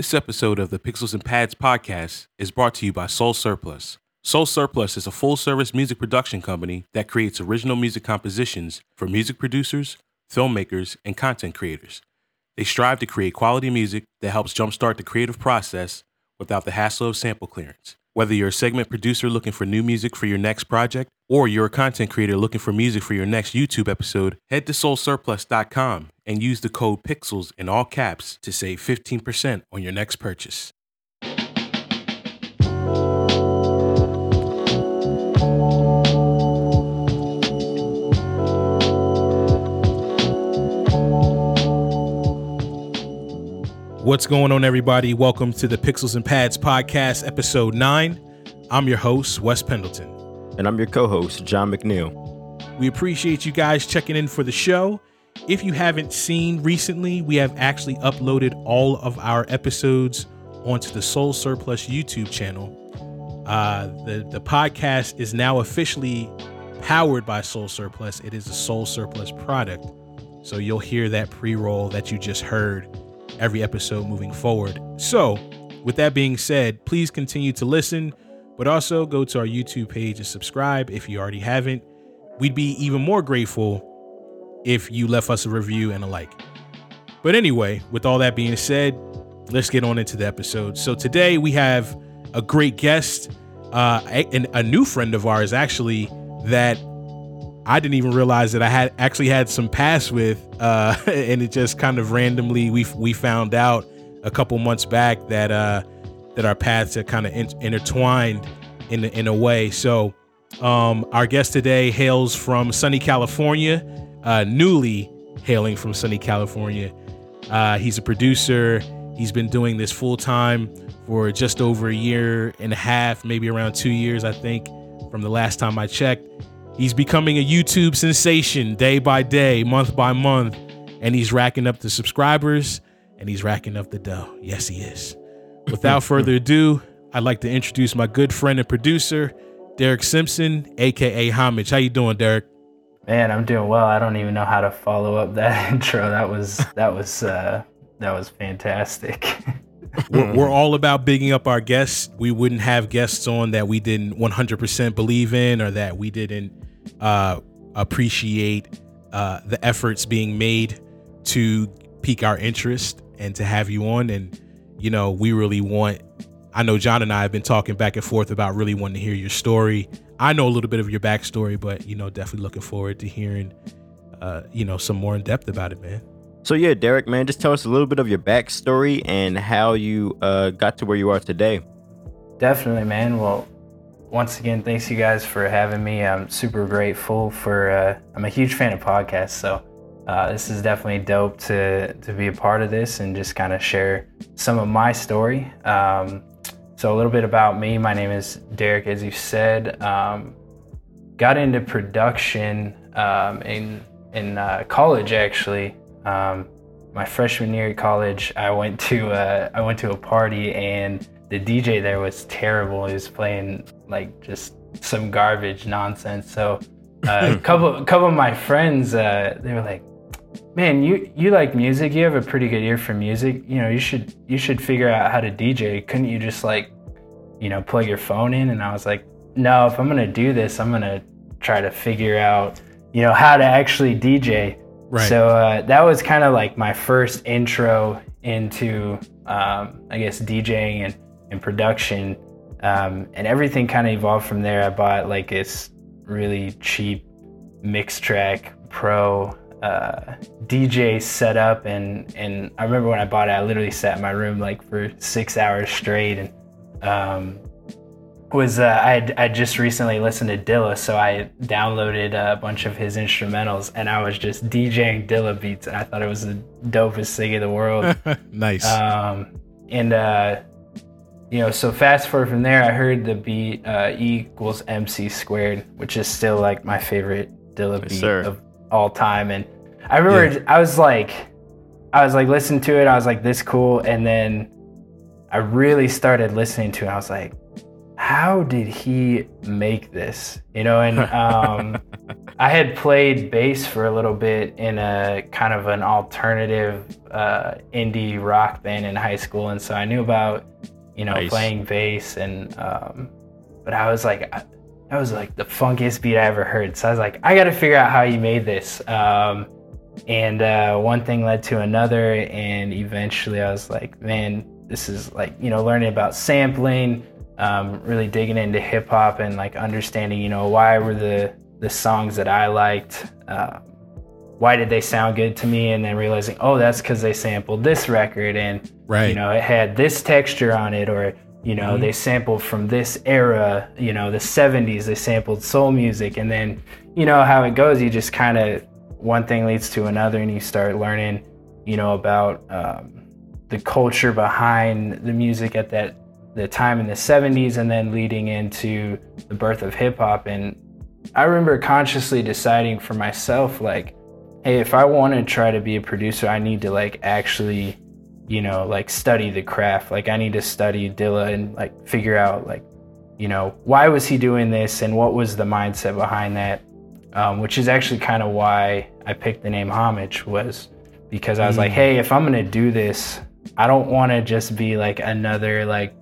This episode of the Pixels and Pads podcast is brought to you by Soul Surplus. Soul Surplus is a full service music production company that creates original music compositions for music producers, filmmakers, and content creators. They strive to create quality music that helps jumpstart the creative process without the hassle of sample clearance. Whether you're a segment producer looking for new music for your next project, or you're a content creator looking for music for your next YouTube episode, head to soulsurplus.com and use the code PIXELS in all caps to save 15% on your next purchase. What's going on, everybody? Welcome to the Pixels and Pads podcast, episode 9. I'm your host, Wes Pendleton. And I'm your co host, John McNeil. We appreciate you guys checking in for the show. If you haven't seen recently, we have actually uploaded all of our episodes onto the Soul Surplus YouTube channel. Uh, the, the podcast is now officially powered by Soul Surplus. It is a Soul Surplus product. So you'll hear that pre roll that you just heard every episode moving forward. So, with that being said, please continue to listen, but also go to our YouTube page and subscribe if you already haven't. We'd be even more grateful if you left us a review and a like. But anyway, with all that being said, let's get on into the episode. So today we have a great guest, uh, and a new friend of ours actually that I didn't even realize that I had actually had some past with, uh, and it just kind of randomly we we found out a couple months back that uh, that our paths are kind of in- intertwined in in a way. So um, our guest today hails from sunny California, uh, newly hailing from sunny California. Uh, he's a producer. He's been doing this full time for just over a year and a half, maybe around two years, I think, from the last time I checked. He's becoming a YouTube sensation day by day, month by month, and he's racking up the subscribers and he's racking up the dough. Yes, he is. Without further ado, I'd like to introduce my good friend and producer, Derek Simpson, aka Homage. How you doing, Derek? Man, I'm doing well. I don't even know how to follow up that intro. That was that was uh, that was fantastic. we're, we're, all about bigging up our guests. We wouldn't have guests on that we didn't 100% believe in or that we didn't uh, appreciate uh, the efforts being made to pique our interest and to have you on. And, you know, we really want, I know John and I have been talking back and forth about really wanting to hear your story. I know a little bit of your backstory, but, you know, definitely looking forward to hearing, uh, you know, some more in depth about it, man. So yeah, Derek, man, just tell us a little bit of your backstory and how you uh, got to where you are today. Definitely, man. Well, once again, thanks you guys for having me. I'm super grateful for. Uh, I'm a huge fan of podcasts, so uh, this is definitely dope to to be a part of this and just kind of share some of my story. Um, so a little bit about me. My name is Derek, as you said. Um, got into production um, in in uh, college actually. Um, my freshman year at college, I went to uh, I went to a party and the DJ there was terrible. He was playing like just some garbage nonsense. So uh, a couple a couple of my friends uh, they were like, "Man, you you like music? You have a pretty good ear for music. You know, you should you should figure out how to DJ. Couldn't you just like, you know, plug your phone in?" And I was like, "No, if I'm gonna do this, I'm gonna try to figure out, you know, how to actually DJ." Right. So uh, that was kind of like my first intro into, um, I guess, DJing and, and production. Um, and everything kind of evolved from there. I bought like this really cheap Mixtrack Pro uh, DJ setup, and and I remember when I bought it, I literally sat in my room like for six hours straight, and um, was uh, I I just recently listened to Dilla, so I downloaded a bunch of his instrumentals, and I was just DJing Dilla beats, and I thought it was the dopest thing in the world. nice. Um, and uh, you know, so fast forward from there, I heard the beat uh, E equals MC squared, which is still like my favorite Dilla beat yes, of all time, and I remember yeah. I was like, I was like listening to it, I was like, this cool, and then I really started listening to it, I was like how did he make this? You know, and um, I had played bass for a little bit in a kind of an alternative uh, indie rock band in high school, and so I knew about you know Nice. playing bass, and um, but I was like, I, that was like the funkiest beat I ever heard. So I was like, I got to figure out how you made this. Um, and uh, one thing led to another, and eventually I was like, man, this is like you know learning about sampling, um, really digging into hip hop and like understanding you know why were the the songs that I liked, um, why did they sound good to me, and then realizing oh that's because they sampled this record and Right. you know it had this texture on it or you know Mhm. they sampled from this era you know the 70s they sampled soul music and then you know how it goes you just kind of one thing leads to another and you start learning you know about um, the culture behind the music at that the time in the 70s and then leading into the birth of hip hop and I remember consciously deciding for myself like hey if I want to try to be a producer I need to like actually you know like study the craft like I need to study Dilla and like figure out like you know why was he doing this and what was the mindset behind that um, which is actually kind of why I picked the name homage was because I was like Mm. hey if I'm gonna do this I don't want to just be like another like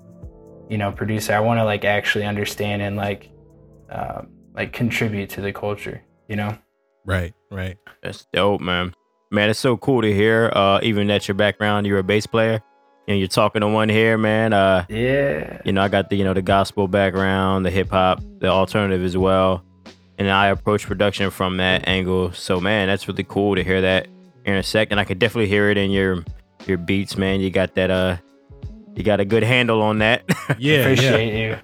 you know producer I want to like actually understand and like um, like contribute to the culture you know Right. Right. That's dope, man. Man, it's so cool to hear. Uh, even that your background, you're a bass player, and you're talking to one here, man. Uh, yeah you know, I got the you know the gospel background, the hip hop, the alternative as well, and I approach production from that angle. So, man, that's really cool to hear that intersect, and I could definitely hear it in your your beats, man. You got that uh, you got a good handle on that. Yeah. yeah. appreciate you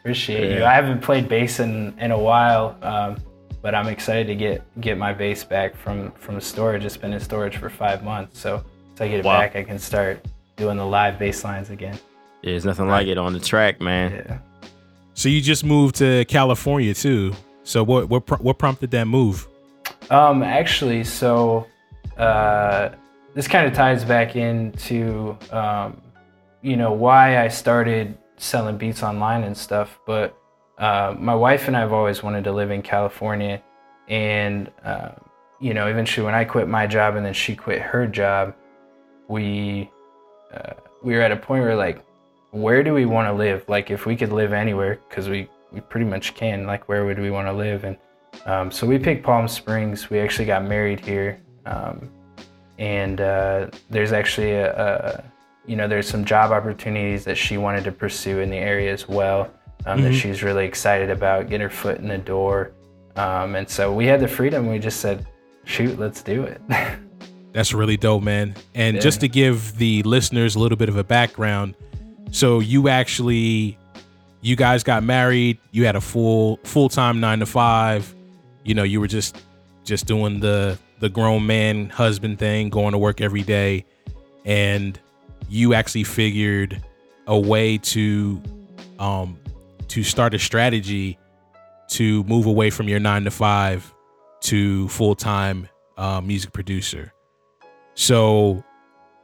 appreciate you i haven't played bass in in a while um, but i'm excited to get get my bass back from from storage it's been in storage for five months so once i get it Wow. back i can start doing the live bass lines again There's nothing like it on the track, man. yeah So you just moved to California too. So what what what prompted that move? Um, actually, so uh, this kind of ties back into um, you know why I started selling beats online and stuff. But uh, my wife and I have always wanted to live in California, and uh, you know, eventually when I quit my job and then she quit her job, we uh, we were at a point where like, where do we want to live? Like, if we could live anywhere, because we we pretty much can. Like, where would we want to live? And um, so we picked Palm Springs. We actually got married here, um, and uh, there's actually a, a, you know, there's some job opportunities that she wanted to pursue in the area as well. Um, That Mhm. she's really excited about, get her foot in the door, um, and so we had the freedom. We just said, "Shoot, let's do it." That's really dope, man. And Yeah. just to give the listeners a little bit of a background, so you actually you guys got married, you had a full full-time 9 to 5. You know, you were just just doing the the grown man husband thing, going to work every day and you actually figured a way to um to start a strategy to move away from your 9 to 5 to full-time uh, music producer. So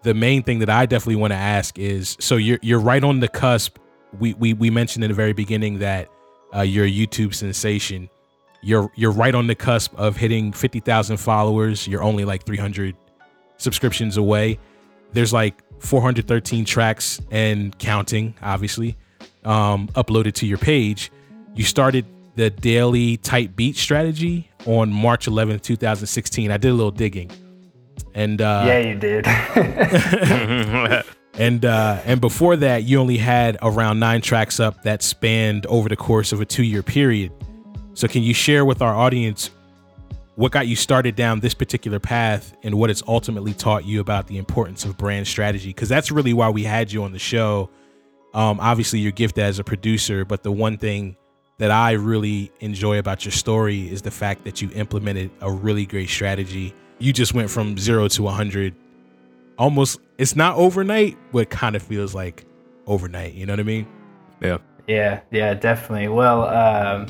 the main thing that I definitely want to ask is so you're you're right on the cusp. We we we mentioned in the very beginning that uh, you're a YouTube sensation. You're you're right on the cusp of hitting 50,000 followers. You're only like 300 subscriptions away. There's like 413 tracks and counting, obviously, um, uploaded to your page. You started the daily type beat strategy on March 11th, 2016. I did a little digging, and uh, yeah, you did. and uh, and before that, you only had around nine tracks up that spanned over the course of a two year period. So, can you share with our audience what got you started down this particular path and what it's ultimately taught you about the importance of brand strategy? Because that's really why we had you on the show. Um, obviously, your gift as a producer, but the one thing that I really enjoy about your story is the fact that you implemented a really great strategy. You just went from zero to 100 almost, it's not overnight, but it kind of feels like overnight. You know what I mean? yeah. Yeah, yeah, definitely. Well, um,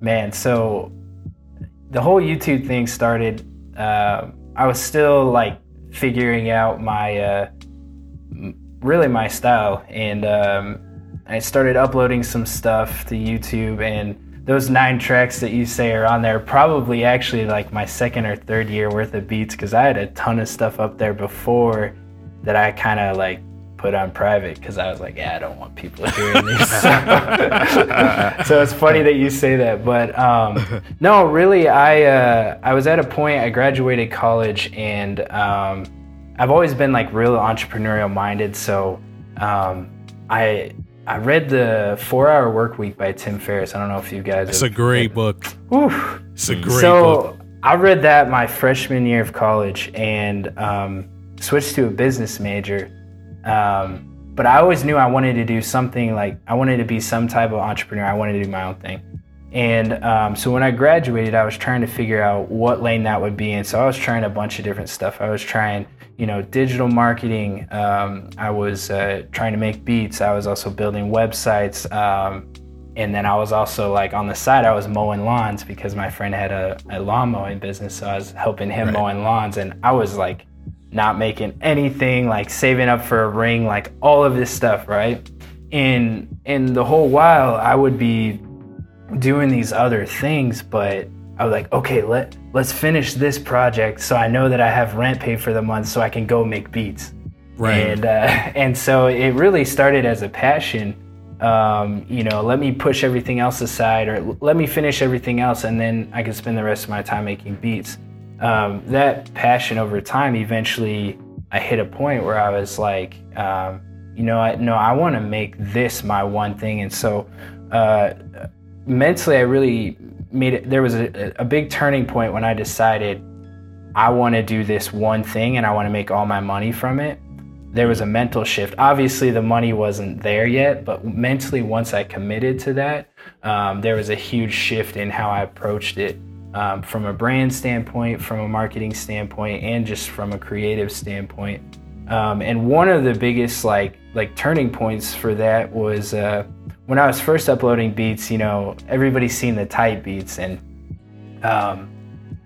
man, so the whole YouTube thing started. Uh, I was still like figuring out my, uh, really my style, and um, I started uploading some stuff to YouTube, and those nine tracks that you say are on there probably actually like my second or third year worth of beats because I had a ton of stuff up there before that I kind of like put on private because I was like, yeah, I don't want people hearing this. so it's funny that you say that, but um, no, really, I uh, I was at a point. I graduated college, and um, I've always been like real entrepreneurial minded. So um, I I read the Four Hour Work Week by Tim Ferriss. I don't know if you guys. It's a great book. Whew. It's a great so book. I read that my freshman year of college and um, switched to a business major. Um, but I always knew I wanted to do something like I wanted to be some type of entrepreneur. I wanted to do my own thing. And um, so when I graduated, I was trying to figure out what lane that would be in. So I was trying a bunch of different stuff. I was trying, you know, digital marketing. Um, I was uh, trying to make beats. I was also building websites. Um, and then I was also like on the side, I was mowing lawns because my friend had a, a lawn mowing business. So I was helping him Right. mowing lawns. And I was like not making anything, like saving up for a ring, like all of this stuff, right? And and the whole while I would be doing these other things, but I was like, okay, let let's finish this project so I know that I have rent paid for the month so I can go make beats. Right. And uh, and so it really started as a passion. Um, you know, let me push everything else aside, or let me finish everything else, and then I can spend the rest of my time making beats. Um, that passion over time, eventually, I hit a point where I was like, um, you know, I, no, I want to make this my one thing, and so uh, mentally, I really made it. There was a, a big turning point when I decided I want to do this one thing and I want to make all my money from it. There was a mental shift. Obviously, the money wasn't there yet, but mentally, once I committed to that, um, there was a huge shift in how I approached it um, from a brand standpoint, from a marketing standpoint, and just from a creative standpoint. Um, and one of the biggest like like turning points for that was uh, when I was first uploading beats. You know, everybody's seen the type beats, and um,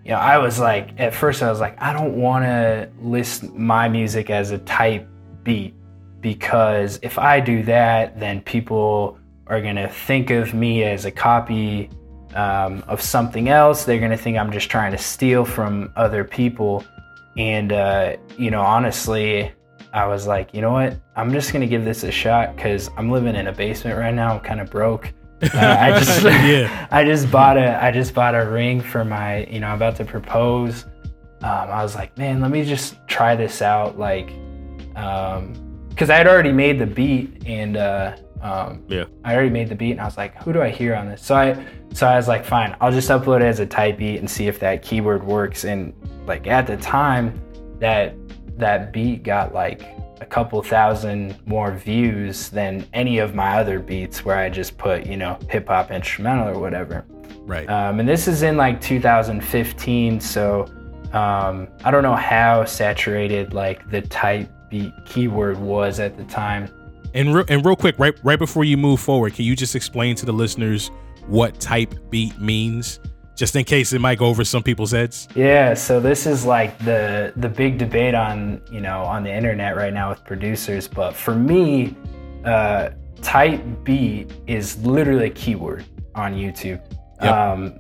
you know, I was like, at first, I was like, I don't want to list my music as a type beat because if I do that, then people are going to think of me as a copy um, of something else. They're going to think I'm just trying to steal from other people. And, uh, you know, honestly, I was like, you know what? I'm just going to give this a shot because I'm living in a basement right now. I'm kind of broke. Uh, I just Yeah. I just bought a I just bought a ring for my you know I'm about to propose. Um, I was like, man, let me just try this out, like, because I had already made the beat and uh, um, Yeah. I already made the beat and I was like, who do I hear on this? So I so I was like, fine, I'll just upload it as a type beat and see if that keyword works. And like at the time, that that beat got like a couple thousand more views than any of my other beats where I just put, you know, hip hop instrumental or whatever. Right. Um, and this is in like 2015, so um, I don't know how saturated like the type beat keyword was at the time. And re- and real quick, right right before you move forward, can you just explain to the listeners what type beat means, just in case it might go over some people's heads? Yeah, so this is like the the big debate on you know on the internet right now with producers. But for me, uh, type beat is literally a keyword on YouTube. Yep. Um,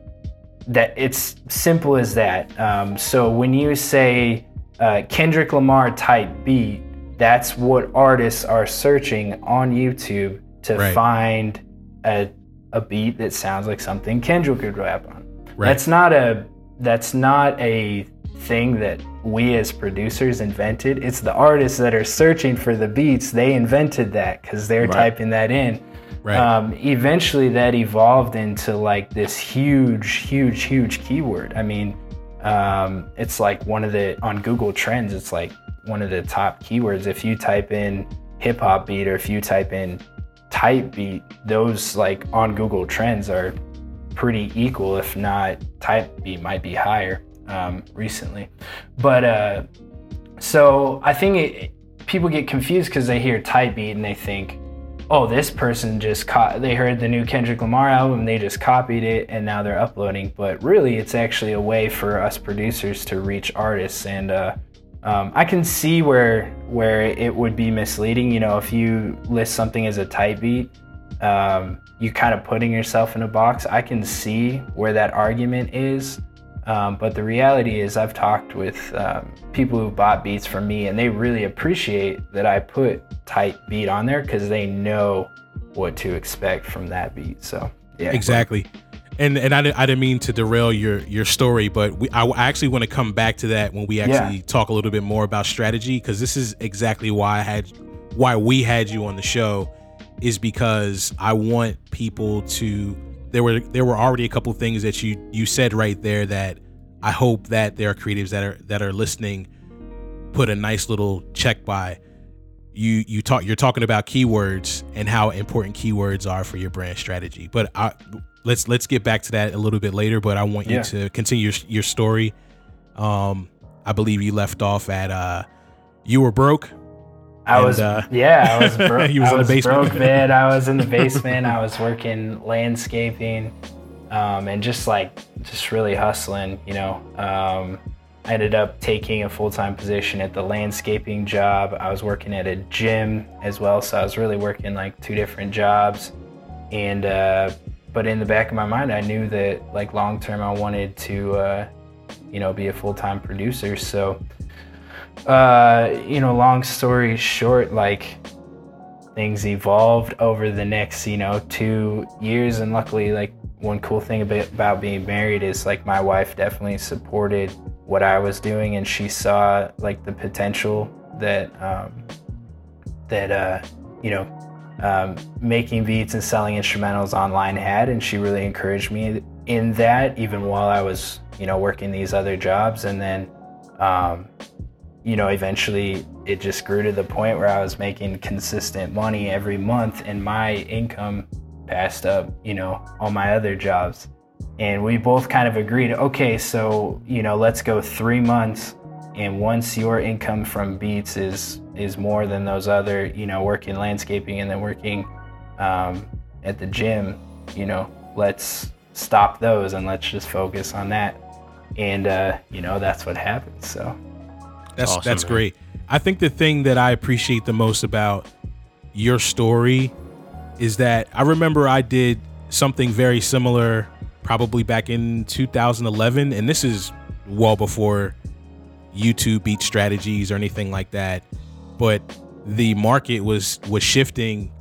that it's simple as that. Um, so when you say uh, Kendrick Lamar type beat, that's what artists are searching on YouTube to Right. find a a beat that sounds like something Kendrick could rap on. Right. That's not a that's not a thing that we as producers invented. It's the artists that are searching for the beats. They invented that because they're Right. typing that in. Right. Um, eventually, that evolved into like this huge, huge, huge keyword. I mean, um, it's like one of the on Google Trends. It's like one of the top keywords. If you type in hip hop beat or if you type in type beat, those like on Google Trends are pretty equal, if not type beat might be higher um, recently. But uh, so I think it, people get confused because they hear type beat and they think, oh, this person just caught, they heard the new Kendrick Lamar album, they just copied it and now they're uploading. But really, it's actually a way for us producers to reach artists. And uh, um, I can see where where it would be misleading. You know, if you list something as a type beat, um, you kind of putting yourself in a box. I can see where that argument is. Um, but the reality is, I've talked with um, people who bought beats from me, and they really appreciate that I put type beat on there because they know what to expect from that beat. So yeah, exactly. And and I, I didn't mean to derail your your story, but we, I actually want to come back to that when we actually yeah. talk a little bit more about strategy because this is exactly why I had why we had you on the show is because I want people to there were there were already a couple things that you you said right there that I hope that there are creatives that are that are listening put a nice little check by you you talk you're talking about keywords and how important keywords are for your brand strategy but I, let's let's get back to that a little bit later but i want you yeah. to continue your, your story um i believe you left off at uh you were broke I and, was uh, yeah, I was broke. was I was broke, man. I was in the basement. I was working landscaping, um, and just like just really hustling. You know, um, I ended up taking a full time position at the landscaping job. I was working at a gym as well, so I was really working like two different jobs. And uh, but in the back of my mind, I knew that like long term, I wanted to, uh, you know, be a full time producer. So, uh, you know, long story short, like things evolved over the next, you know, two years, and luckily, like one cool thing about, being married is like my wife definitely supported what I was doing, and she saw like the potential that um, that uh, you know um, making beats and selling instrumentals online had, and she really encouraged me in that, even while I was you know working these other jobs, and then um, you know eventually it just grew to the point where I was making consistent money every month, and my income passed up you know all my other jobs. And we both kind of agreed okay so you know let's go three months and once your income from beats is is more than those other you know working landscaping and then working um, at the gym you know let's stop those and let's just focus on that. And uh, you know that's what happens so. That's awesome, that's man. great. I think the thing that i appreciate the most about your story is that i remember i did something very similar probably back in 2011, and this is well before YouTube beat strategies or anything like that. But the market was was shifting,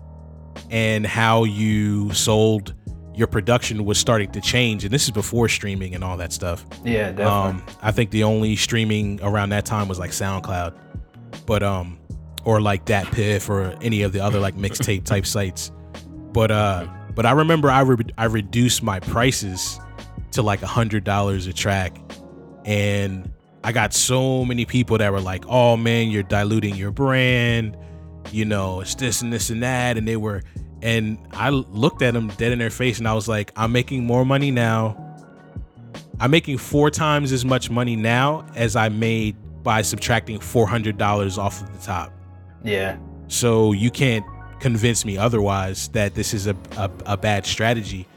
and how you sold your production was starting to change. And this is before streaming and all that stuff. Yeah, definitely. Um, I think the only streaming around that time was like SoundCloud, but um, or like DatPiff or any of the other like mixtape type sites. But uh but I remember I re- I reduced my prices to like a hundred dollars a track, and I got so many people that were like, "Oh man, you're diluting your brand," you know, it's this and this and that, and they were, and I looked at them dead in their face, and I was like, "I'm making more money now. I'm making four times as much money now as I made by subtracting four hundred dollars off of the top." Yeah. So you can't convince me otherwise that this is a, a, a bad strategy.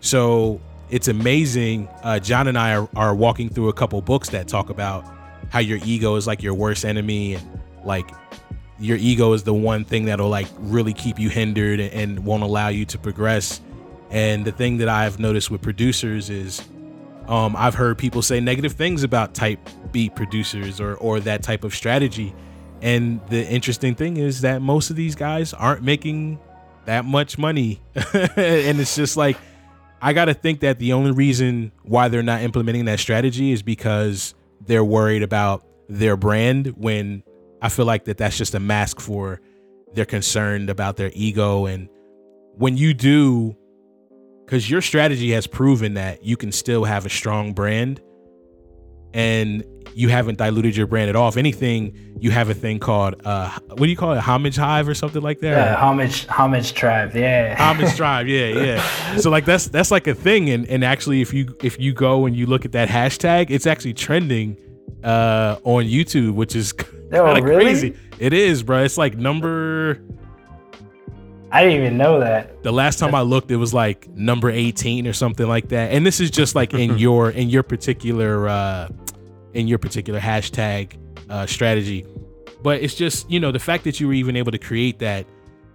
So it's amazing. Uh, John and I are, are walking through a couple books that talk about how your ego is like your worst enemy and like your ego is the one thing that'll like really keep you hindered and won't allow you to progress. And the thing that I've noticed with producers is um, I've heard people say negative things about type beat producers or or that type of strategy. And the interesting thing is that most of these guys aren't making that much money. and it's just like, I got to think that the only reason why they're not implementing that strategy is because they're worried about their brand when I feel like that that's just a mask for they're concerned about their ego. And when you do, because your strategy has proven that you can still have a strong brand and you haven't diluted your brand at all. If anything, you have a thing called uh, what do you call it? Homage Hive or something like that? Yeah, homage homage tribe. Yeah. Homage tribe. Yeah, yeah. so like that's that's like a thing, and and actually, if you if you go and you look at that hashtag, it's actually trending uh on YouTube, which is oh, kind of really? crazy. It is, bro. It's like number. I didn't even know that. The last time I looked, it was like number 18 or something like that. And this is just like in your in your particular uh in your particular hashtag uh, strategy. But it's just, you know, the fact that you were even able to create that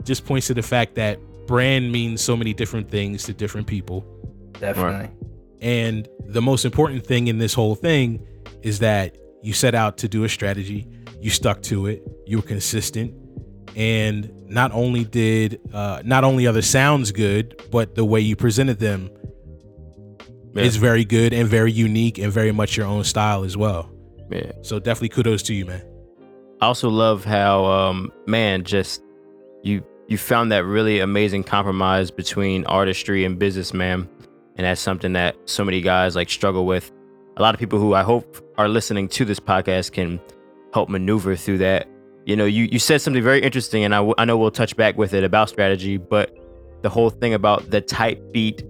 just points to the fact that brand means so many different things to different people. Definitely. And the most important thing in this whole thing is that you set out to do a strategy, you stuck to it, you were consistent, and not only did uh, not only are the sounds good, but the way you presented them Yeah. is very good and very unique and very much your own style as well. Yeah. So definitely kudos to you, man. I also love how um man just you you found that really amazing compromise between artistry and businessman and that's something that so many guys like struggle with. A lot of people who I hope are listening to this podcast can help maneuver through that. You know, you you said something very interesting and I, w- I know we'll touch back with it about strategy, but the whole thing about the type beat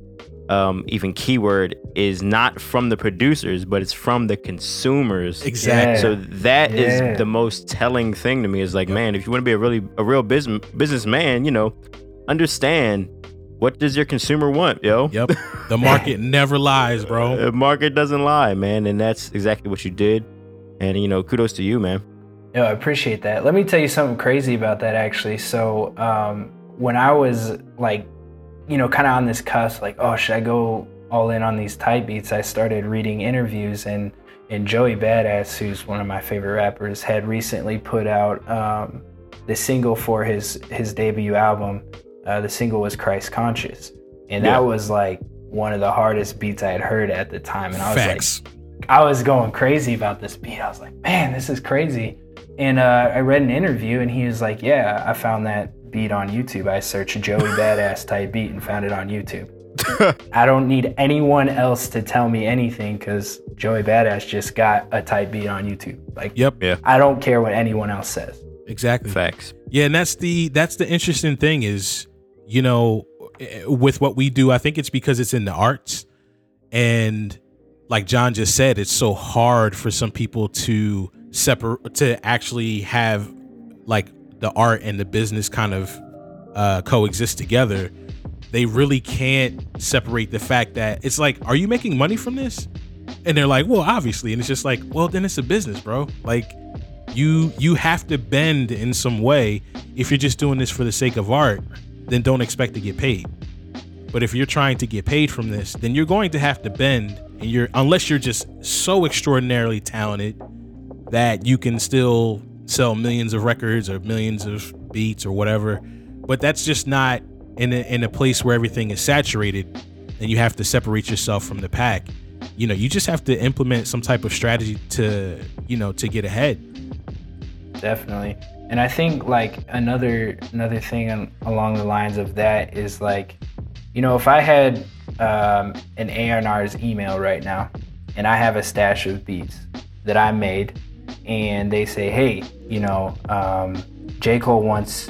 um, even keyword is not from the producers, but it's from the consumers. Exactly. Yeah. So that is Yeah. the most telling thing to me. Is like, man, if you want to be a really a real business businessman, you know, understand what does your consumer want, yo. Yep. The market never lies, bro. The market doesn't lie, man, and that's exactly what you did. And you know, kudos to you, man. No, I appreciate that. Let me tell you something crazy about that actually. So, um, when I was like, you know, kind of on this cusp, like, oh, should I go all in on these type beats? I started reading interviews, and and Joey Badass, who's one of my favorite rappers, had recently put out um, the single for his his debut album. Uh, the single was Christ Conscious, and Yeah. that was like one of the hardest beats I had heard at the time, and I was like, I was going crazy about this beat. I was like, man, this is crazy. And uh, I read an interview, and he was like, yeah, I found that beat on YouTube. I searched Joey Badass type beat and found it on YouTube. I don't need anyone else to tell me anything because Joey Badass just got a type beat on YouTube. Like, Yep. Yeah. I don't care what anyone else says. Exactly. Facts. Yeah, and that's the that's the interesting thing is, you know, eh, with what we do, I think it's because it's in the arts, and like John just said, it's so hard for some people to separate to actually have like the art and the business kind of uh, coexist together. They really can't separate the fact that it's like, are you making money from this? And they're like, well, obviously, and it's just like, well, then it's a business, bro. Like you you have to bend in some way if you're just doing this for the sake of art then don't expect to get paid but if you're trying to get paid from this then you're going to have to bend and you're unless you're just so extraordinarily talented that you can still sell millions of records or millions of beats or whatever but that's just not in a, in a place where everything is saturated and you have to separate yourself from the pack. You know you just have to implement some type of strategy to you know to get ahead. Definitely. And i think like another another thing along the lines of that is like you know if i had um, an A&R's email right now and i have a stash of beats that i made and they say hey you know um, j cole wants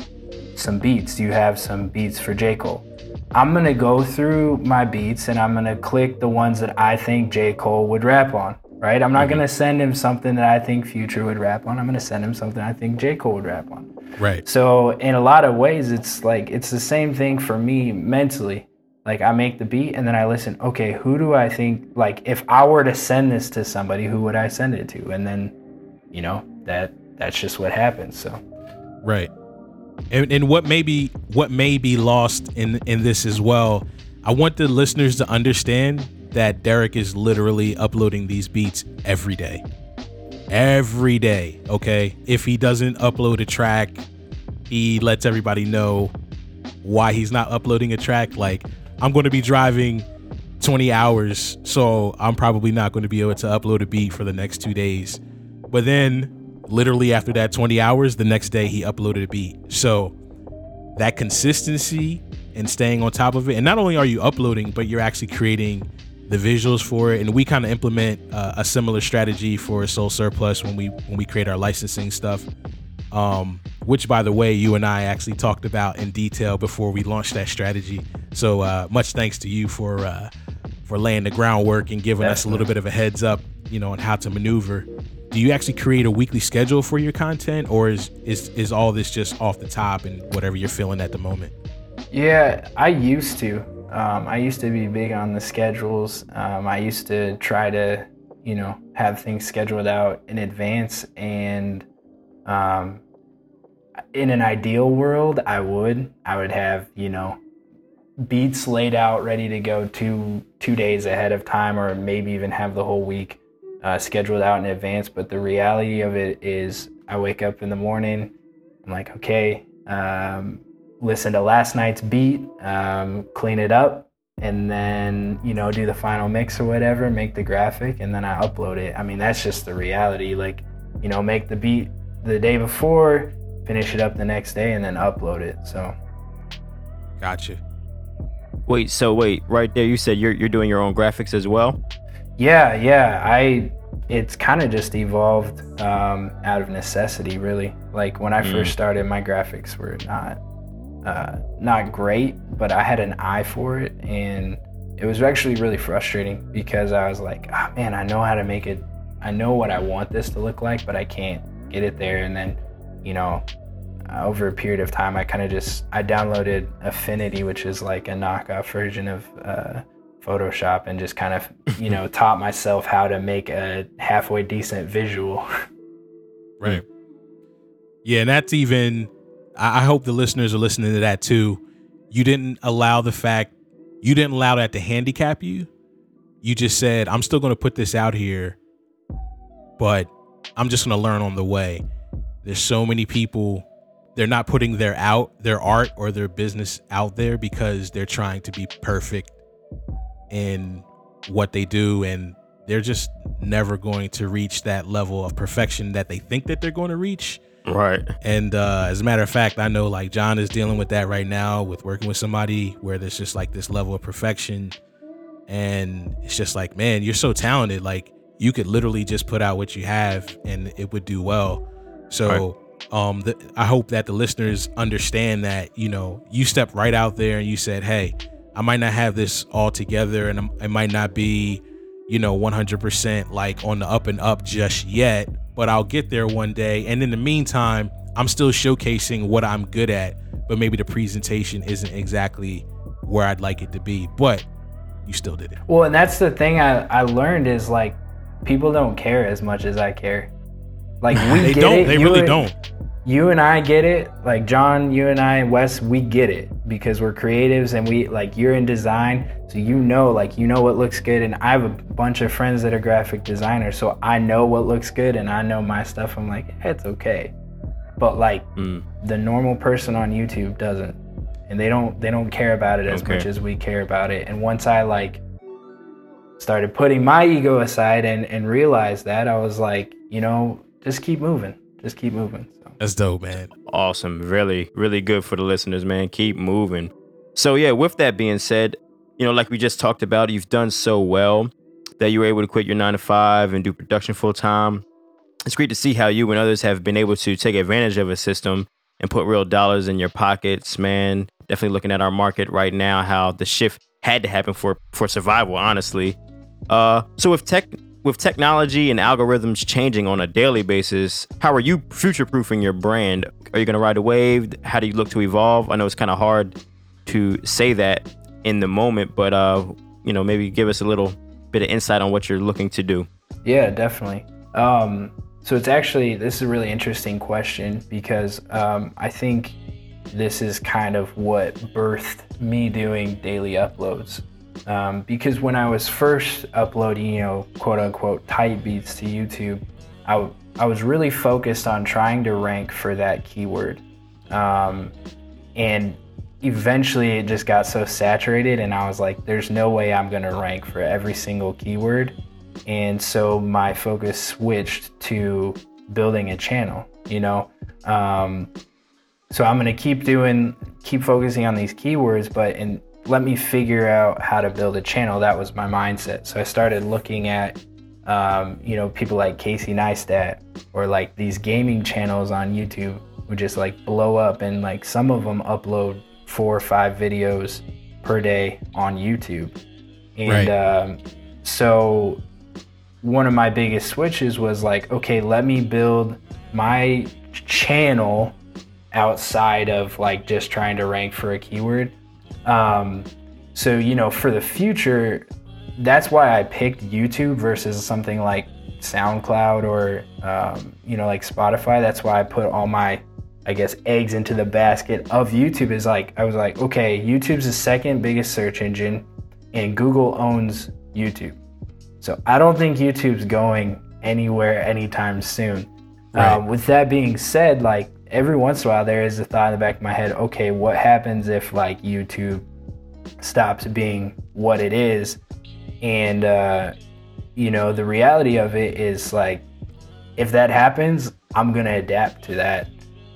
some beats do you have some beats for j cole i'm gonna go through my beats and i'm gonna click the ones that i think j cole would rap on right? I'm not gonna send him something that I think Future would rap on. I'm gonna send him something I think J Cole would rap on. right So in a lot of ways, it's like it's the same thing for me mentally. Like I make the beat and then I listen. Okay, who do I think? Like if I were to send this to somebody, who would I send it to? And then, you know, that that's just what happens. So Right. And, and what may be what may be lost in in this as well. I want the listeners to understand that Derek is literally uploading these beats every day. Every day, okay? If he doesn't upload a track, he lets everybody know why he's not uploading a track like I'm going to be driving 20 hours, so I'm probably not going to be able to upload a beat for the next 2 days. But then literally after that 20 hours, the next day he uploaded a beat. So that consistency and staying on top of it. And not only are you uploading, but you're actually creating the visuals for it. And we kind of implement uh, a similar strategy for Soul Surplus when we when we create our licensing stuff. Um, which by the way, you and I actually talked about in detail before we launched that strategy. So uh, much thanks to you for uh, for laying the groundwork and giving us a little bit of a heads up, you know, on how to maneuver. Do you actually create a weekly schedule for your content, or is is is all this just off the top and whatever you're feeling at the moment? Yeah, I used to. Um, I used to be big on the schedules. Um, I used to try to, you know, have things scheduled out in advance. And um, in an ideal world, I would. I would have, you know, beats laid out, ready to go two two days ahead of time, or maybe even have the whole week uh, scheduled out in advance. But the reality of it is, I wake up in the morning, I'm like, okay, um, listen to last night's beat, um, clean it up, and then you know do the final mix or whatever, make the graphic, and then I upload it. I mean, that's just the reality. Like, you know, make the beat the day before, finish it up the next day, and then upload it. So. Gotcha. Wait, so wait, right there, you said you're you're doing your own graphics as well. Yeah, yeah. I it's kind of just evolved um, out of necessity, really. Like when I mm. first started, my graphics were not uh, not great, but I had an eye for it, and it was actually really frustrating because I was like, oh, man, I know how to make it. I know what I want this to look like, but I can't get it there. And then, you know, uh, over a period of time, I kind of just I downloaded Affinity, which is like a knockoff version of uh, Photoshop, and just kind of you know taught myself how to make a halfway decent visual. right. Yeah, and that's even. I hope the listeners are listening to that too. You didn't allow the fact you didn't allow that to handicap you. You just said, "I'm still going to put this out here, but I'm just going to learn on the way." There's so many people they're not putting their out their art or their business out there because they're trying to be perfect in what they do and they're just never going to reach that level of perfection that they think that they're going to reach. Right. And uh, as a matter of fact i know like john is dealing with that right now with working with somebody where there's just like this level of perfection. And it's just like man you're so talented. Like you could literally just put out what you have and it would do well. So right. um the, i hope that the listeners understand that you know you stepped right out there and you said hey i might not have this all together and it might not be you know 100% like on the up and up just yet but i'll get there one day and in the meantime i'm still showcasing what i'm good at but maybe the presentation isn't exactly where i'd like it to be but you still did it well and that's the thing i, I learned is like people don't care as much as i care like we they don't. It. They you really don't. You and I get it. Like John, you and I, Wes, we get it because we're creatives and we like you're in design, so you know like you know what looks good. And I have a bunch of friends that are graphic designers, so I know what looks good and I know my stuff. I'm like, hey, it's okay. But like mm. the normal person on YouTube doesn't, and they don't they don't care about it as okay. much as we care about it. And once I like started putting my ego aside and and realized that, I was like, you know, just keep moving. Just keep moving. That's dope, man. Awesome. Really, really good for the listeners, man. Keep moving. So yeah, with that being said, you know, like we just talked about, you've done so well that you were able to quit your nine to five and do production full time. It's great to see how you and others have been able to take advantage of a system and put real dollars in your pockets, man. Definitely looking at our market right now, how the shift had to happen for for survival, honestly. Uh, so with tech with technology and algorithms changing on a daily basis, how are you future proofing your brand? Are you going to ride a wave? How do you look to evolve? I know it's kind of hard to say that in the moment, but uh, you know, maybe give us a little bit of insight on what you're looking to do. Yeah, definitely. Um, so it's actually this is a really interesting question because um, I think this is kind of what birthed me doing daily uploads. Um, because when I was first uploading, you know, quote unquote type beats to YouTube, I, w- I was really focused on trying to rank for that keyword. Um, and eventually it just got so saturated, and I was like, there's no way I'm going to rank for every single keyword. And so my focus switched to building a channel, you know. Um, so I'm going to keep doing, keep focusing on these keywords, but in let me figure out how to build a channel. That was my mindset. So I started looking at, um, you know, people like Casey Neistat or like these gaming channels on YouTube would just like blow up, and like some of them upload four or five videos per day on YouTube. And right. um, so one of my biggest switches was like, okay, let me build my channel outside of like just trying to rank for a keyword um, so, you know, for the future, that's why I picked YouTube versus something like SoundCloud or, um, you know, like Spotify. That's why I put all my I guess eggs into the basket of YouTube is like I was like, okay, YouTube's the second biggest search engine, and Google owns YouTube. So I don't think YouTube's going anywhere anytime soon. Right. Um, with that being said, like every once in a while, there is a thought in the back of my head. Okay, what happens if like YouTube stops being what it is? And uh, you know, the reality of it is like, if that happens, I'm gonna adapt to that.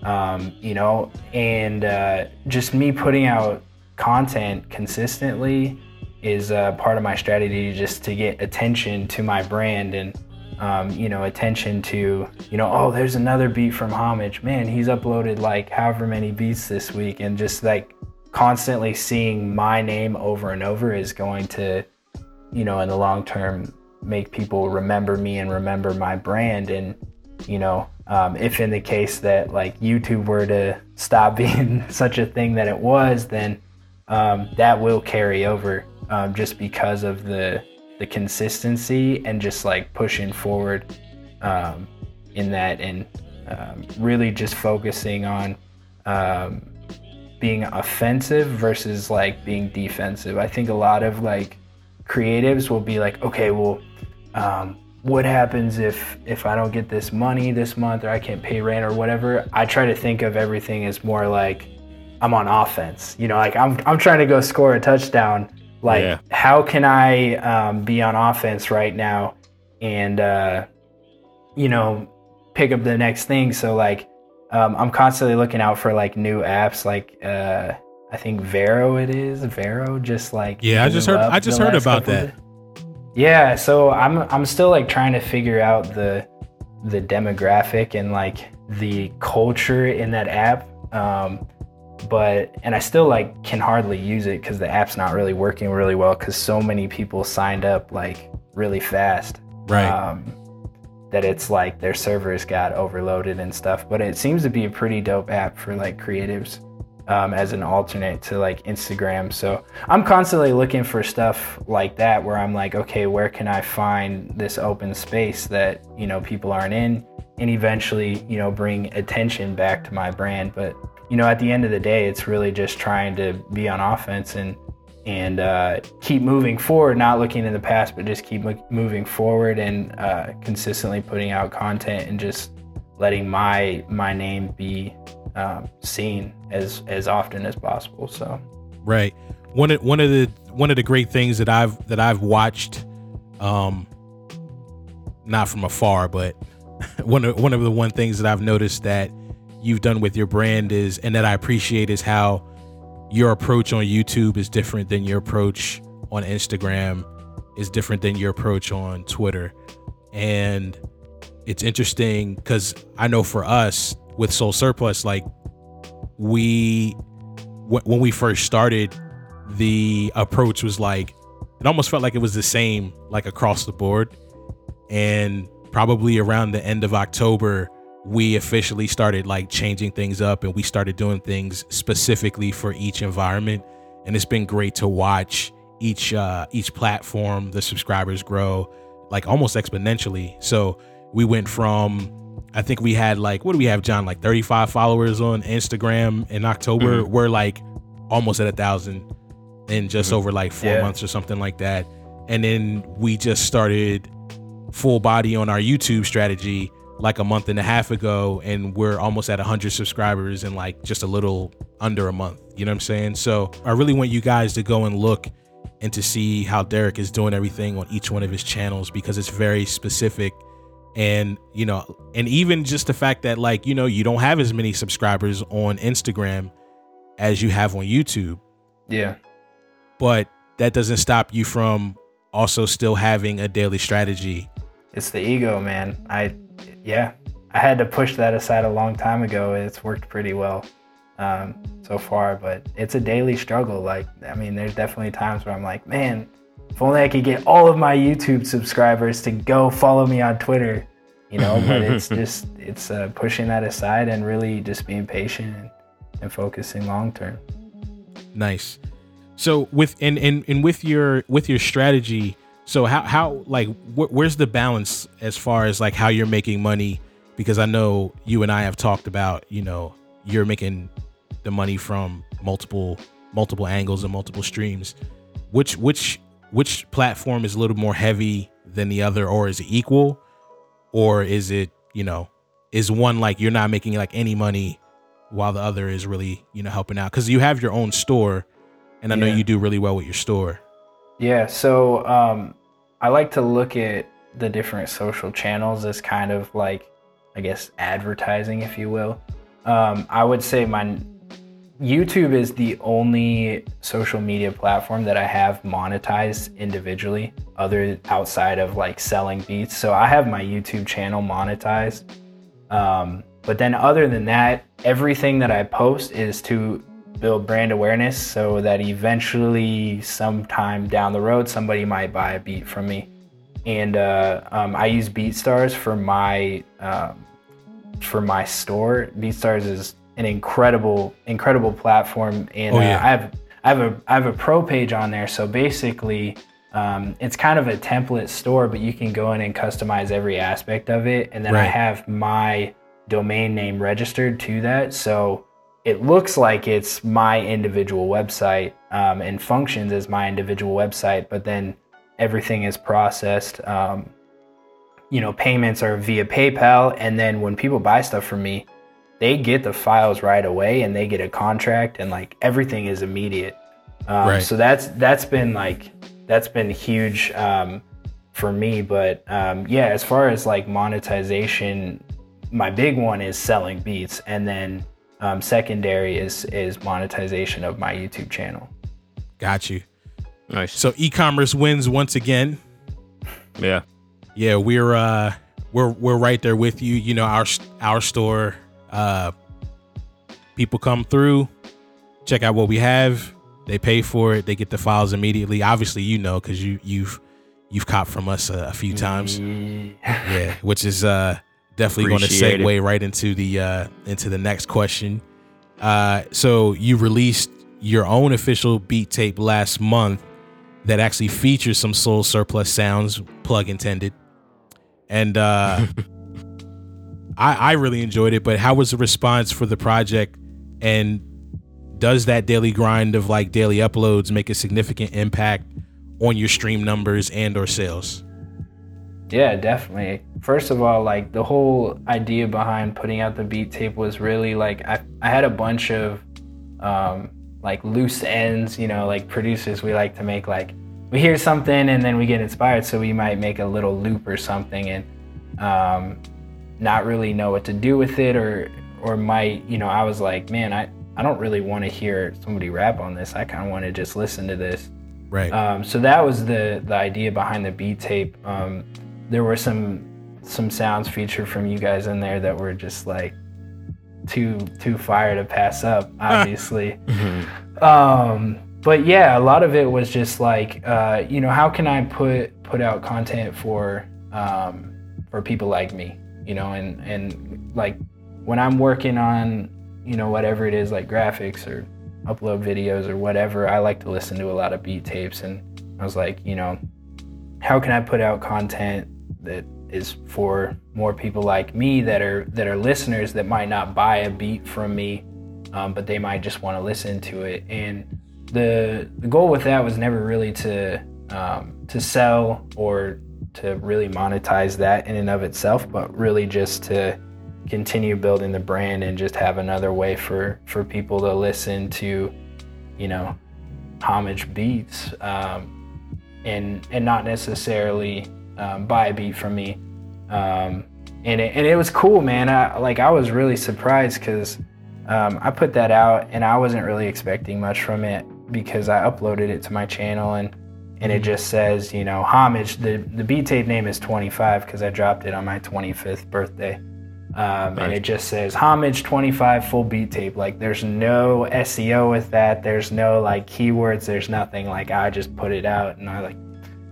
Um, you know, and uh, just me putting out content consistently is uh, part of my strategy just to get attention to my brand and um, you know attention to you know oh there's another beat from homage. Man he's uploaded like however many beats this week and just like constantly seeing my name over and over is going to you know in the long term make people remember me and remember my brand. And you know um, if in the case that like youtube were to stop being such a thing that it was then um, that will carry over um, just because of the the consistency and just like pushing forward um, in that and um, really just focusing on um, being offensive versus like being defensive. I think a lot of like creatives will be like, okay, well, um, what happens if if I don't get this money this month or I can't pay rent or whatever? I try to think of everything as more like I'm on offense. You know, like I'm I'm trying to go score a touchdown. Like, Yeah. how can I um, be on offense right now and uh, you know pick up the next thing? So like, um, I'm constantly looking out for like new apps. Like, uh, I think Vero it is Vero. Just like Yeah, I just heard- I just heard about that. Yeah, so I'm I'm still like trying to figure out the the demographic and like the culture in that app. Um, but and I still like can hardly use it because the app's not really working really well because so many people signed up like really fast. Right. Um, that it's like their servers got overloaded and stuff. But it seems to be a pretty dope app for like creatives um, as an alternate to like Instagram. So I'm constantly looking for stuff like that where I'm like, okay, where can I find this open space that you know people aren't in, and eventually you know bring attention back to my brand. But you know, at the end of the day, it's really just trying to be on offense and and uh, keep moving forward, not looking in the past, but just keep moving forward and uh, consistently putting out content and just letting my my name be um, seen as as often as possible. So Right. One of one of the one of the great things that I've that I've watched, um, not from afar, but one of one of the one things that I've noticed that you've done with your brand is, and that I appreciate is how your approach on YouTube is different than your approach on Instagram, is different than your approach on Twitter, and it's interesting because I know for us with Soul Surplus, like we when we first started, the approach was like it almost felt like it was the same like across the board. And probably around the end of October, we officially started like changing things up and we started doing things specifically for each environment. And it's been great to watch each uh each platform, the subscribers grow like almost exponentially. So we went from I think we had like what do we have, John? Like 35 followers on Instagram in October. We're like almost at a thousand in just over like four Yeah. months or something like that. And then we just started full body on our YouTube strategy like a month and a half ago, and we're almost at 100 subscribers in like just a little under a month. You know what I'm saying? So I really want you guys to go and look and to see how Derek is doing everything on each one of his channels because it's very specific. And, you know, and even just the fact that, like, you know, you don't have as many subscribers on Instagram as you have on YouTube yeah, but that doesn't stop you from also still having a daily strategy. it's the ego, man. I yeah, I had to push that aside a long time ago. It's worked pretty well um, so far, but it's a daily struggle. Like I mean, there's definitely times where I'm like, man, if only I could get all of my YouTube subscribers to go follow me on Twitter, you know. but it's just it's uh, pushing that aside and really just being patient and, and focusing long term. Nice. So with and and and with your with your strategy, so how how like wh- where's the balance as far as like how you're making money? Because I know you and I have talked about you know you're making the money from multiple multiple angles and multiple streams. Which which which platform is a little more heavy than the other, or is it equal, or is it you know is one like you're not making like any money while the other is really you know helping out because you have your own store, and I know Yeah. you do really well with your store. Yeah, so um, I like to look at the different social channels as kind of like, I guess, advertising, if you will. Um, I would say my YouTube is the only social media platform that I have monetized individually, other outside of like selling beats. So I have my YouTube channel monetized. Um, but then, other than that, everything that I post is to build brand awareness so that eventually, sometime down the road, somebody might buy a beat from me. And uh, um, I use BeatStars for my um, for my store. BeatStars is an incredible, incredible platform, and Oh, uh. I have I have a I have a pro page on there. So basically, um, it's kind of a template store, but you can go in and customize every aspect of it. And then I have my domain name registered to that, so it looks like it's my individual website um, and functions as my individual website. But then everything is processed. Um, you know, payments are via PayPal, and then when people buy stuff from me, they get the files right away, and they get a contract, and like everything is immediate. Um, Right. So that's that's been like that's been huge um, for me. But um, yeah, as far as like monetization, my big one is selling beats, and then um, secondary is is monetization of my YouTube channel. Got you. Nice. So e-commerce wins once again. yeah. Yeah, we're uh we're we're right there with you. You know, our our store uh people come through, check out what we have, they pay for it, they get the files immediately. Obviously, you know cuz you you've you've copped from us a, a few times. Yeah, which is uh definitely going to Appreciate it. segue right into the uh into the next question. Uh so you released your own official beat tape last month that actually features some soul surplus sounds, plug intended. And uh I I really enjoyed it, but how was the response for the project and does that daily grind of like daily uploads make a significant impact on your stream numbers and or sales? Yeah, definitely. First of all, like the whole idea behind putting out the beat tape was really like I, I had a bunch of um, like loose ends, you know, like producers we like to make like we hear something and then we get inspired, so we might make a little loop or something and um, not really know what to do with it or or might, you know, I was like, man, I, I don't really want to hear somebody rap on this. I kind of want to just listen to this. Right. Um, so that was the the idea behind the beat tape. Um, there were some some sounds featured from you guys in there that were just like too too fire to pass up, obviously. um, but yeah, a lot of it was just like, uh, you know, how can I put put out content for um, for people like me, you know, and and like when I'm working on, you know, whatever it is like graphics or upload videos or whatever, I like to listen to a lot of beat tapes, and I was like, you know, how can I put out content that is for more people like me that are that are listeners that might not buy a beat from me, um, but they might just want to listen to it. And the the goal with that was never really to um, to sell or to really monetize that in and of itself, but really just to continue building the brand and just have another way for for people to listen to, you know, homage beats. Um, and and not necessarily um, buy a beat from me. Um, and it, and it was cool, man. I like I was really surprised because um, I put that out and I wasn't really expecting much from it because I uploaded it to my channel and and it just says you know homage. The the beat tape name is 25 because I dropped it on my 25th birthday. Um, and it just says homage 25 full beat tape. Like there's no SEO with that. There's no like keywords. There's nothing. Like I just put it out and I like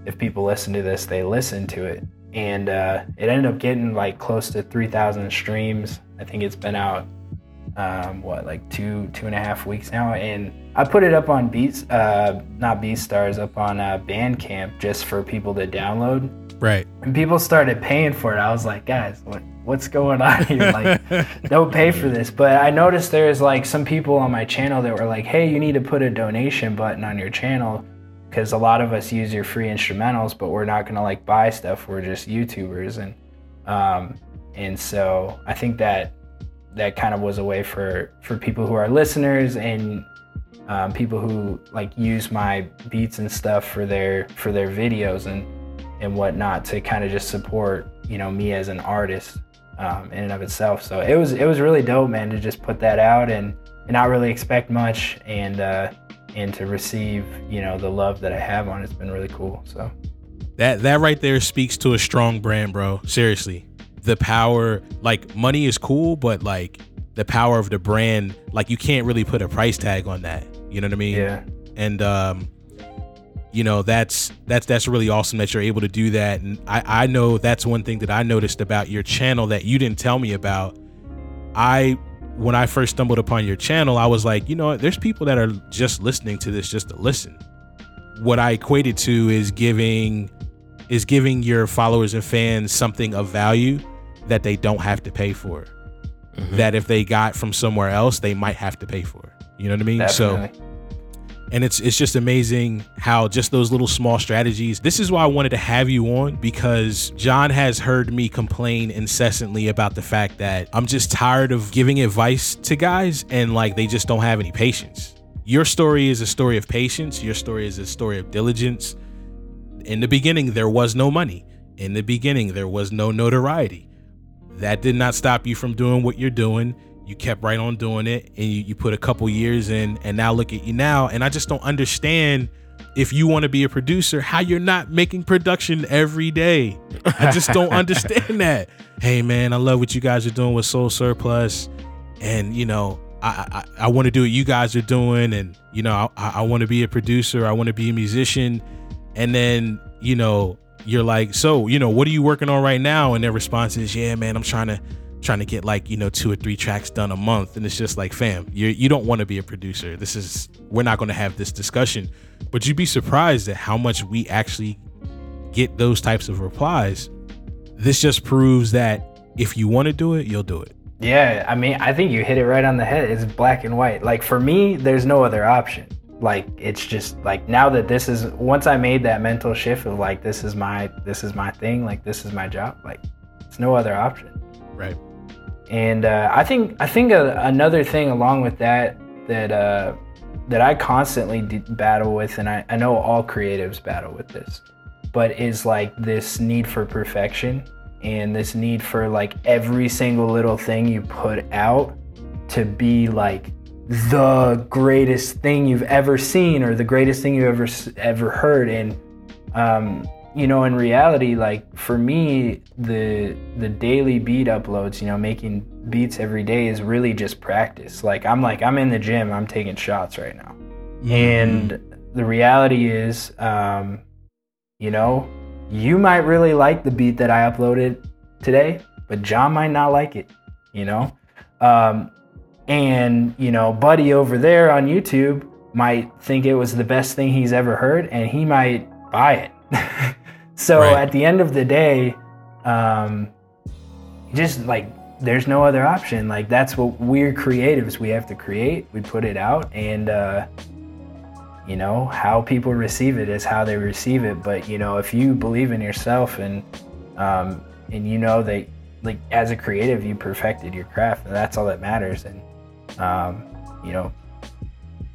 if people listen to this, they listen to it. And uh, it ended up getting like close to 3,000 streams. I think it's been out um, what like two two and a half weeks now. And I put it up on Beats, uh, not BeatStars, up on uh, Bandcamp just for people to download. Right. And people started paying for it. I was like, guys, what what's going on here? Like, don't pay for this. But I noticed there's like some people on my channel that were like, hey, you need to put a donation button on your channel because a lot of us use your free instrumentals, but we're not gonna like buy stuff. We're just YouTubers, and um, and so I think that that kind of was a way for for people who are listeners and um, people who like use my beats and stuff for their for their videos and and whatnot to kind of just support you know me as an artist um, in and of itself. So it was it was really dope, man, to just put that out and, and not really expect much and uh, and to receive you know the love that I have on it's been really cool. So that that right there speaks to a strong brand, bro. Seriously, the power like money is cool, but like the power of the brand, like you can't really put a price tag on that. You know what I mean? yeah, and um you know that's that's that's really awesome that you're able to do that and i i know that's one thing that i noticed about your channel that you didn't tell me about i when i first stumbled upon your channel i was like you know there's people that are just listening to this just to listen. What i equated to is giving is giving your followers and fans something of value that they don't have to pay for. Mm-hmm. That if they got from somewhere else they might have to pay for. You know what i mean? So definitely. And it's it's just amazing how just those little small strategies this is why i wanted to have you on because john has heard me complain incessantly about the fact that i'm just tired of giving advice to guys and like they just don't have any patience. Your story is a story of patience. Your story is a story of diligence. In the beginning there was no money. In the beginning there was no notoriety. That did not stop you from doing what you're doing. You kept right on doing it and you, you put a couple years in and now look at you now. And I just don't understand if you want to be a producer, how you're not making production every day. I just don't understand that. Hey man, I love what you guys are doing with Soul Surplus. And you know, I I, I want to do what you guys are doing, and you know, I, I want to be a producer, I want to be a musician. And then, you know, you're like, so, you know, what are you working on right now? And their response is, yeah, man, I'm trying to trying to get like, you know, two or three tracks done a month. And it's just like, fam, you you don't want to be a producer. This is we're not going to have this discussion. But you'd be surprised at how much we actually get those types of replies. This just proves that if you want to do it, you'll do it. Yeah, I mean, I think you hit it right on the head. It's black and white. Like for me, there's no other option. Like it's just like now that this is once I made that mental shift of like this is my this is my thing, like this is my job. Like it's no other option. Right. And uh, I think I think a, another thing along with that that uh, that I constantly battle with, and I, I know all creatives battle with this, but is like this need for perfection and this need for like every single little thing you put out to be like the greatest thing you've ever seen or the greatest thing you ever ever heard. And um, you know in reality like for me the the daily beat uploads you know making beats every day is really just practice. Like i'm like i'm in the gym i'm taking shots right now. And the reality is um, you know you might really like the beat that i uploaded today but john might not like it you know? Um, and you know buddy over there on youtube might think it was the best thing he's ever heard and he might buy it so Right. at the end of the day um, just like there's no other option. Like that's what we're creatives. We have to create. We put it out and uh, you know how people receive it is how they receive it. But you know if you believe in yourself and um, and you know that like as a creative you perfected your craft and that's all that matters. And um, you know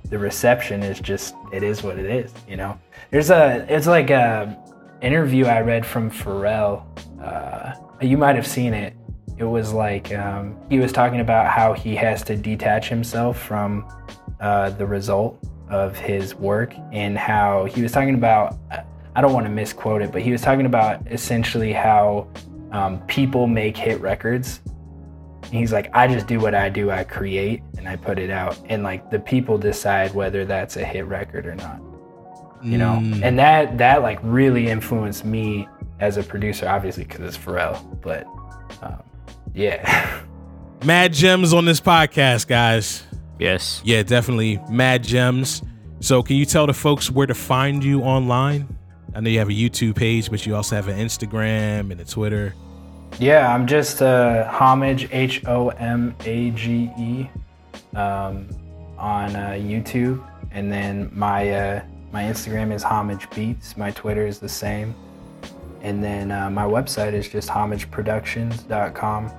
the reception is just it is what it is you know? There's a it's like a interview i read from pharrell uh, you might have seen it. It was like um, he was talking about how he has to detach himself from uh, the result of his work and how he was talking about i don't want to misquote it but he was talking about essentially how um, people make hit records. And he's like i just do what i do i create and i put it out. And like the people decide whether that's a hit record or not you know Mm. and that that like really influenced me as a producer obviously because it's pharrell but um, yeah Mad gems on this podcast, guys. Yes. Yeah, definitely mad gems. So, can you tell the folks where to find you online? I know you have a YouTube page, but you also have an Instagram and a Twitter. Yeah, I'm just uh, homage H O M A G E um, on uh, YouTube, and then my uh, my Instagram is homage beats. My Twitter is the same, and then uh, my website is just homageproductions.com.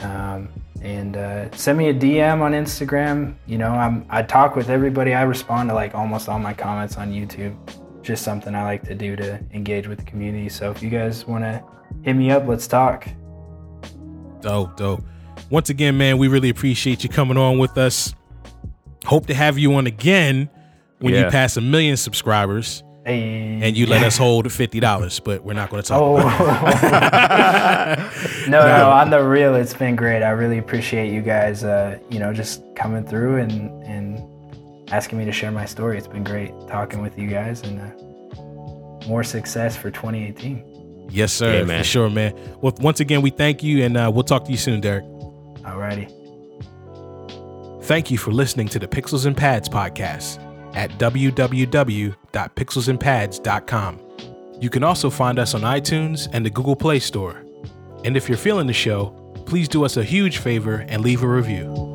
Um, and uh, send me a DM on Instagram. You know, I'm I talk with everybody. I respond to like almost all my comments on YouTube. Just something I like to do to engage with the community. So if you guys want to hit me up, let's talk. Dope, dope. Once again, man, we really appreciate you coming on with us. Hope to have you on again when you pass a million subscribers Hey. and you let us hold fifty dollars, but we're not going to talk. Oh. about it. no, no, on the real, it's been great. I really appreciate you guys, uh, you know, just coming through and, and asking me to share my story. It's been great talking with you guys and uh, more success for 2018. Yes, sir, Yeah, for man. sure, man. Well, once again, we thank you, and uh, we'll talk to you soon, Derek. Alrighty. Thank you for listening to the Pixels and Pads podcast at www.pixelsandpads.com. You can also find us on iTunes and the Google Play Store. And if you're feeling the show, please do us a huge favor and leave a review.